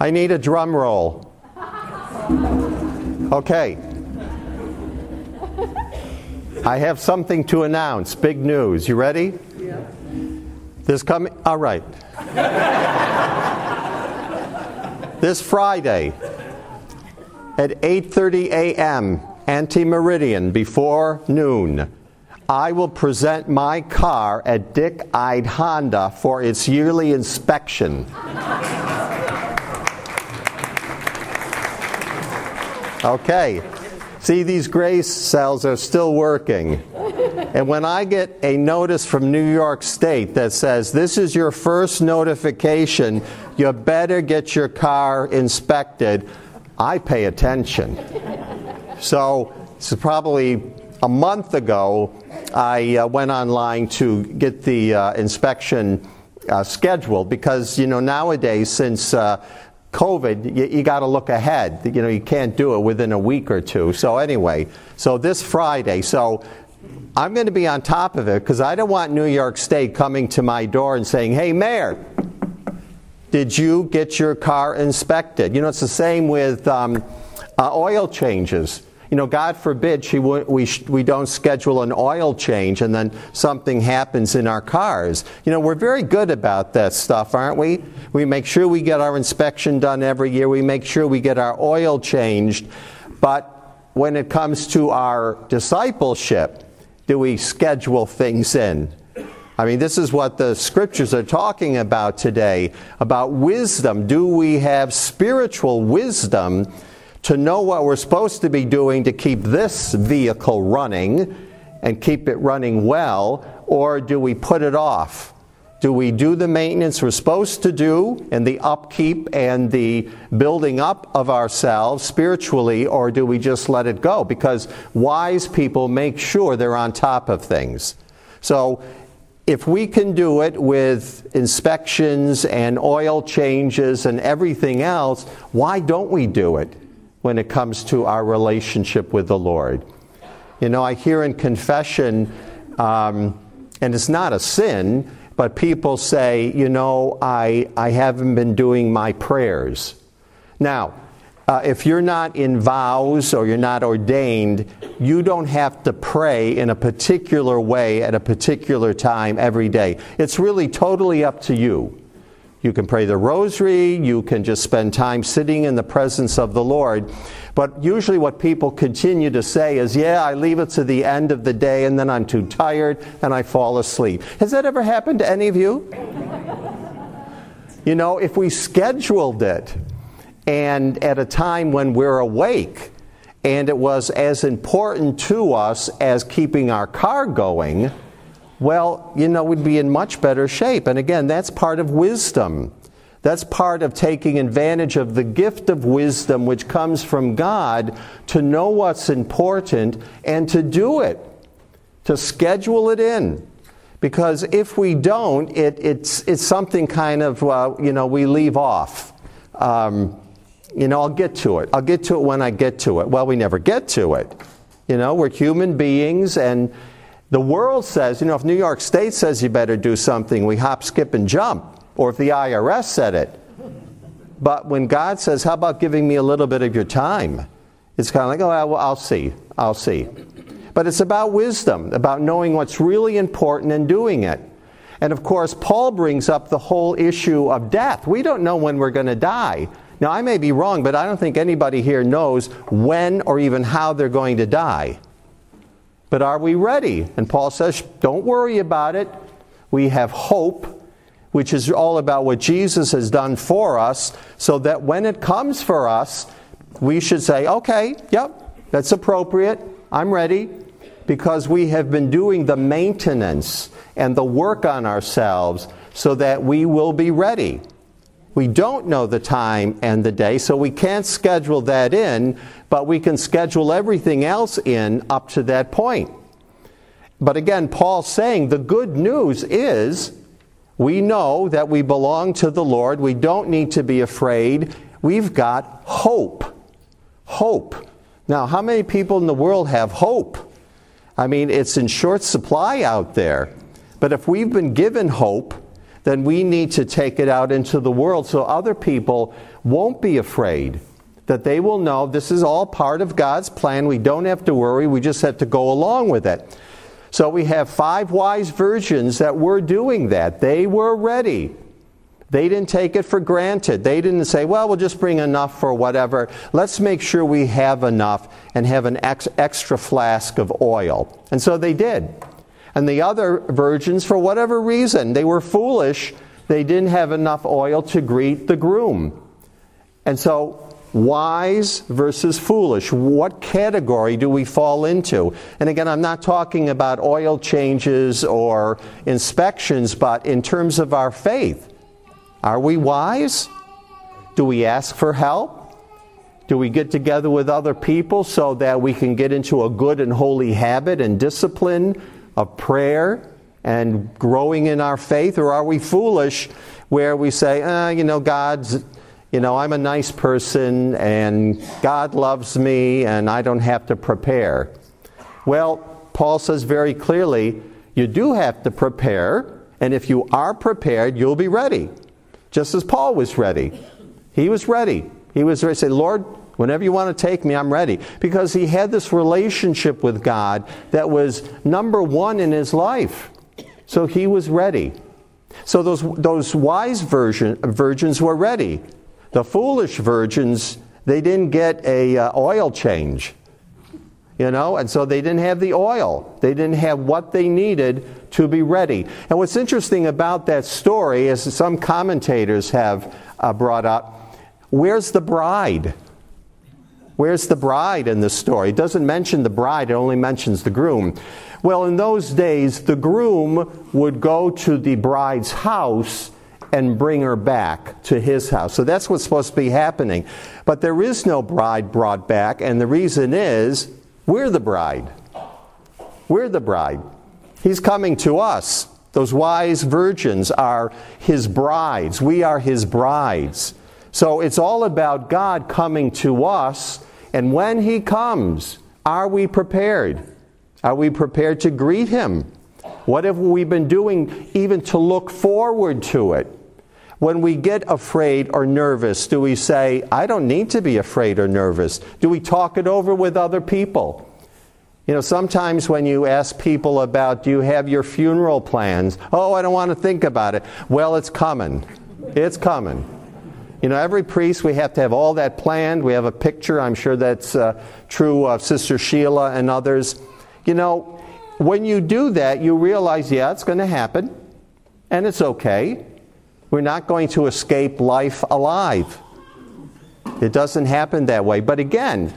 I need a drum roll. Okay. I have something to announce. Big news. You ready? Yeah. This coming. All right. this Friday at 8:30 a.m. ante-meridian before noon. I will present my car at Dick Ide Honda for its yearly inspection. Okay. See, these grace cells are still working. And when I get a notice from New York State that says, This is your first notification, you better get your car inspected, I pay attention. So, it's probably a month ago, I uh, went online to get the uh, inspection uh, scheduled because, you know, nowadays, since uh, COVID, you, you got to look ahead. You know, you can't do it within a week or two. So, anyway, so this Friday, so I'm going to be on top of it because I don't want New York State coming to my door and saying, hey, Mayor, did you get your car inspected? You know, it's the same with um, uh, oil changes you know, God forbid she w- we, sh- we don't schedule an oil change and then something happens in our cars. You know, we're very good about that stuff, aren't we? We make sure we get our inspection done every year. We make sure we get our oil changed. But when it comes to our discipleship, do we schedule things in? I mean, this is what the scriptures are talking about today about wisdom. Do we have spiritual wisdom to know what we're supposed to be doing to keep this vehicle running and keep it running well, or do we put it off? Do we do the maintenance we're supposed to do and the upkeep and the building up of ourselves spiritually, or do we just let it go? Because wise people make sure they're on top of things. So, if we can do it with inspections and oil changes and everything else, why don't we do it? When it comes to our relationship with the Lord. You know, I hear in confession, um, and it's not a sin, but people say, you know, I, I haven't been doing my prayers. Now, uh, if you're not in vows or you're not ordained, you don't have to pray in a particular way at a particular time every day. It's really totally up to you. You can pray the rosary, you can just spend time sitting in the presence of the Lord. But usually, what people continue to say is, Yeah, I leave it to the end of the day and then I'm too tired and I fall asleep. Has that ever happened to any of you? you know, if we scheduled it and at a time when we're awake, and it was as important to us as keeping our car going, well, you know, we'd be in much better shape. And again, that's part of wisdom. That's part of taking advantage of the gift of wisdom which comes from God to know what's important and to do it, to schedule it in. Because if we don't, it, it's, it's something kind of, uh, you know, we leave off. Um, you know, I'll get to it. I'll get to it when I get to it. Well, we never get to it. You know, we're human beings and the world says, you know, if New York State says you better do something, we hop, skip, and jump. Or if the IRS said it. But when God says, how about giving me a little bit of your time? It's kind of like, oh, well, I'll see. I'll see. But it's about wisdom, about knowing what's really important and doing it. And of course, Paul brings up the whole issue of death. We don't know when we're going to die. Now, I may be wrong, but I don't think anybody here knows when or even how they're going to die. But are we ready? And Paul says, don't worry about it. We have hope, which is all about what Jesus has done for us, so that when it comes for us, we should say, okay, yep, that's appropriate. I'm ready. Because we have been doing the maintenance and the work on ourselves so that we will be ready. We don't know the time and the day, so we can't schedule that in, but we can schedule everything else in up to that point. But again, Paul's saying the good news is we know that we belong to the Lord. We don't need to be afraid. We've got hope. Hope. Now, how many people in the world have hope? I mean, it's in short supply out there. But if we've been given hope, then we need to take it out into the world so other people won't be afraid. That they will know this is all part of God's plan. We don't have to worry, we just have to go along with it. So we have five wise virgins that were doing that. They were ready. They didn't take it for granted. They didn't say, well, we'll just bring enough for whatever. Let's make sure we have enough and have an ex- extra flask of oil. And so they did. And the other virgins, for whatever reason, they were foolish. They didn't have enough oil to greet the groom. And so wise versus foolish. What category do we fall into? And again, I'm not talking about oil changes or inspections, but in terms of our faith. Are we wise? Do we ask for help? Do we get together with other people so that we can get into a good and holy habit and discipline of prayer and growing in our faith? Or are we foolish where we say, ah, you know, God's you know, I'm a nice person and God loves me and I don't have to prepare. Well, Paul says very clearly, you do have to prepare, and if you are prepared, you'll be ready. Just as Paul was ready. He was ready. He was ready to say, Lord, whenever you want to take me, I'm ready. Because he had this relationship with God that was number one in his life. So he was ready. So those, those wise virgin, virgins were ready. The foolish virgins, they didn't get a uh, oil change. You know, and so they didn't have the oil. They didn't have what they needed to be ready. And what's interesting about that story, as some commentators have uh, brought up, where's the bride? Where's the bride in the story? It doesn't mention the bride, it only mentions the groom. Well, in those days, the groom would go to the bride's house and bring her back to his house. So that's what's supposed to be happening. But there is no bride brought back, and the reason is we're the bride. We're the bride. He's coming to us. Those wise virgins are his brides. We are his brides. So it's all about God coming to us, and when he comes, are we prepared? Are we prepared to greet him? What have we been doing even to look forward to it? When we get afraid or nervous, do we say, I don't need to be afraid or nervous? Do we talk it over with other people? You know, sometimes when you ask people about, do you have your funeral plans? Oh, I don't want to think about it. Well, it's coming. It's coming. You know, every priest, we have to have all that planned. We have a picture. I'm sure that's uh, true of Sister Sheila and others. You know, when you do that, you realize, yeah, it's going to happen, and it's okay. We're not going to escape life alive. It doesn't happen that way. But again,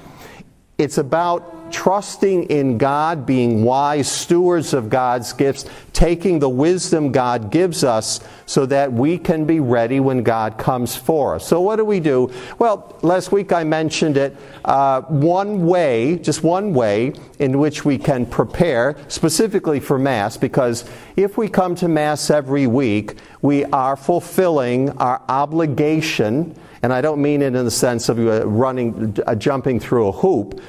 it's about trusting in God, being wise stewards of God's gifts, taking the wisdom God gives us so that we can be ready when God comes for us. So, what do we do? Well, last week I mentioned it. Uh, one way, just one way, in which we can prepare specifically for Mass, because if we come to Mass every week, we are fulfilling our obligation. And I don't mean it in the sense of uh, running, uh, jumping through a hoop,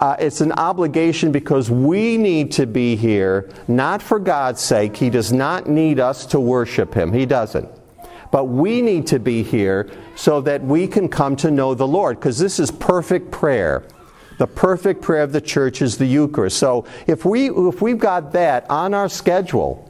uh, it's an obligation because we need to be here, not for God's sake. He does not need us to worship Him. He doesn't. But we need to be here so that we can come to know the Lord, because this is perfect prayer. The perfect prayer of the church is the Eucharist. So if, we, if we've got that on our schedule,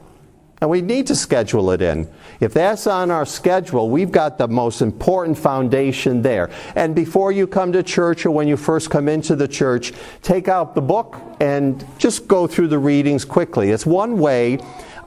and we need to schedule it in. If that's on our schedule, we've got the most important foundation there. And before you come to church or when you first come into the church, take out the book and just go through the readings quickly. It's one way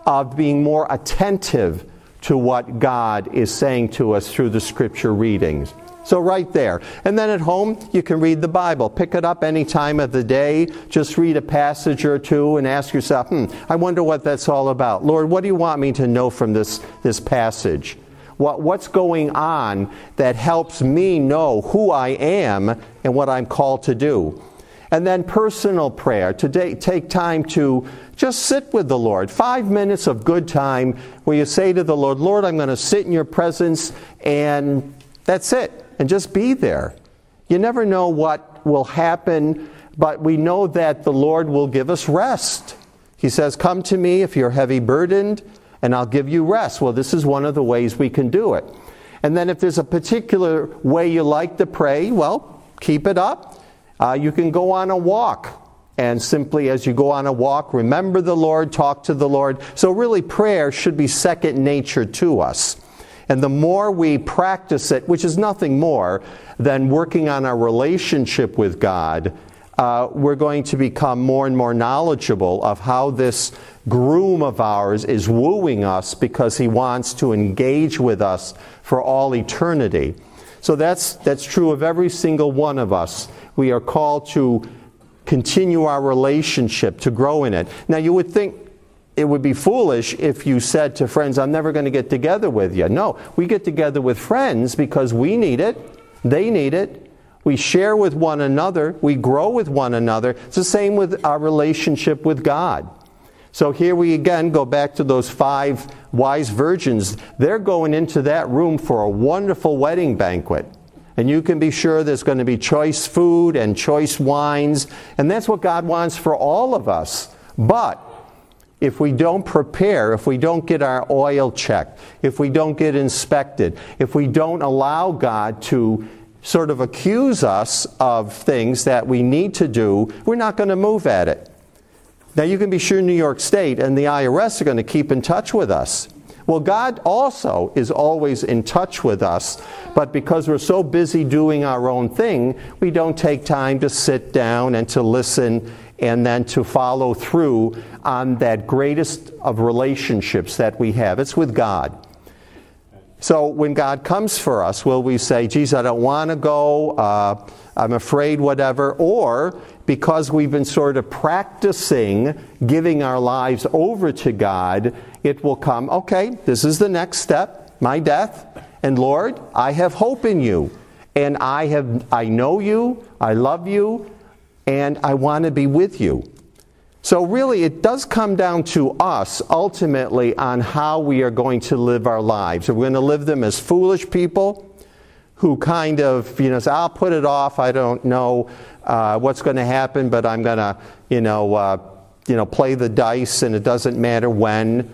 of being more attentive to what God is saying to us through the scripture readings. So, right there. And then at home, you can read the Bible. Pick it up any time of the day. Just read a passage or two and ask yourself, hmm, I wonder what that's all about. Lord, what do you want me to know from this, this passage? What, what's going on that helps me know who I am and what I'm called to do? And then personal prayer. Today, take time to just sit with the Lord. Five minutes of good time where you say to the Lord, Lord, I'm going to sit in your presence and that's it and just be there. You never know what will happen, but we know that the Lord will give us rest. He says, Come to me if you're heavy burdened, and I'll give you rest. Well, this is one of the ways we can do it. And then if there's a particular way you like to pray, well, keep it up. Uh, you can go on a walk. And simply as you go on a walk, remember the Lord, talk to the Lord. So, really, prayer should be second nature to us. And the more we practice it, which is nothing more than working on our relationship with God, uh, we're going to become more and more knowledgeable of how this groom of ours is wooing us because he wants to engage with us for all eternity. So that's, that's true of every single one of us. We are called to continue our relationship, to grow in it. Now, you would think it would be foolish if you said to friends, I'm never going to get together with you. No, we get together with friends because we need it, they need it, we share with one another. We grow with one another. It's the same with our relationship with God. So here we again go back to those five wise virgins. They're going into that room for a wonderful wedding banquet. And you can be sure there's going to be choice food and choice wines. And that's what God wants for all of us. But if we don't prepare, if we don't get our oil checked, if we don't get inspected, if we don't allow God to sort of accuse us of things that we need to do, we're not going to move at it. Now, you can be sure New York State and the IRS are going to keep in touch with us. Well, God also is always in touch with us, but because we're so busy doing our own thing, we don't take time to sit down and to listen and then to follow through on that greatest of relationships that we have. It's with God. So when God comes for us, will we say, geez, I don't want to go, uh, I'm afraid, whatever? Or because we've been sort of practicing giving our lives over to God, it will come, okay, this is the next step, my death. And Lord, I have hope in you. And I have I know you, I love you, and I want to be with you. So, really, it does come down to us ultimately on how we are going to live our lives. Are we going to live them as foolish people who kind of, you know, say, I'll put it off, I don't know uh, what's going to happen, but I'm going to, you know, uh, you know, play the dice and it doesn't matter when,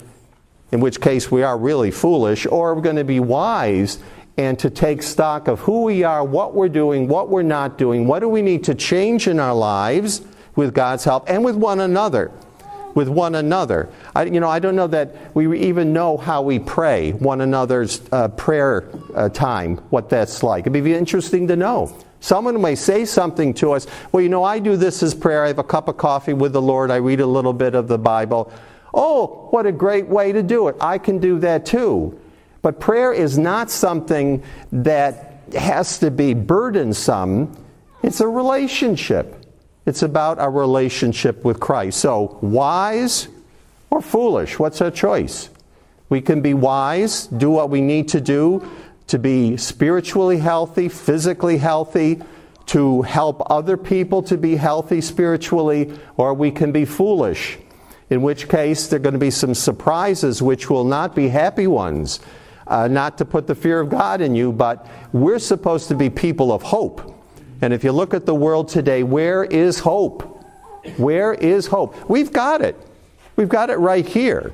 in which case we are really foolish, or we're going to be wise and to take stock of who we are, what we're doing, what we're not doing, what do we need to change in our lives with God's help and with one another. With one another. I, you know, I don't know that we even know how we pray, one another's uh, prayer uh, time, what that's like. It'd be interesting to know. Someone may say something to us, well, you know, I do this as prayer. I have a cup of coffee with the Lord. I read a little bit of the Bible. Oh, what a great way to do it. I can do that too. But prayer is not something that has to be burdensome, it's a relationship. It's about our relationship with Christ. So, wise or foolish? What's our choice? We can be wise, do what we need to do to be spiritually healthy, physically healthy, to help other people to be healthy spiritually, or we can be foolish, in which case there are going to be some surprises which will not be happy ones. Uh, not to put the fear of God in you, but we're supposed to be people of hope. And if you look at the world today, where is hope? Where is hope? We've got it. We've got it right here.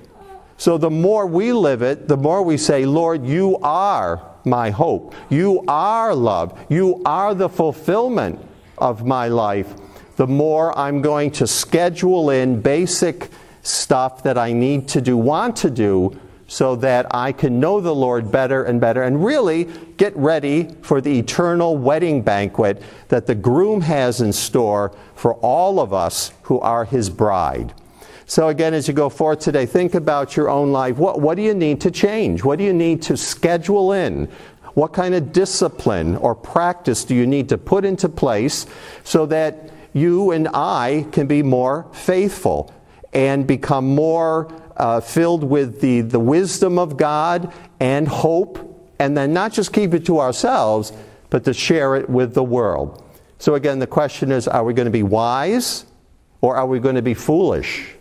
So the more we live it, the more we say, Lord, you are my hope. You are love. You are the fulfillment of my life. The more I'm going to schedule in basic stuff that I need to do, want to do, so that I can know the Lord better and better and really get ready for the eternal wedding banquet that the groom has in store for all of us who are his bride. So, again, as you go forth today, think about your own life. What, what do you need to change? What do you need to schedule in? What kind of discipline or practice do you need to put into place so that you and I can be more faithful and become more uh, filled with the, the wisdom of God and hope, and then not just keep it to ourselves, but to share it with the world. So, again, the question is are we going to be wise or are we going to be foolish?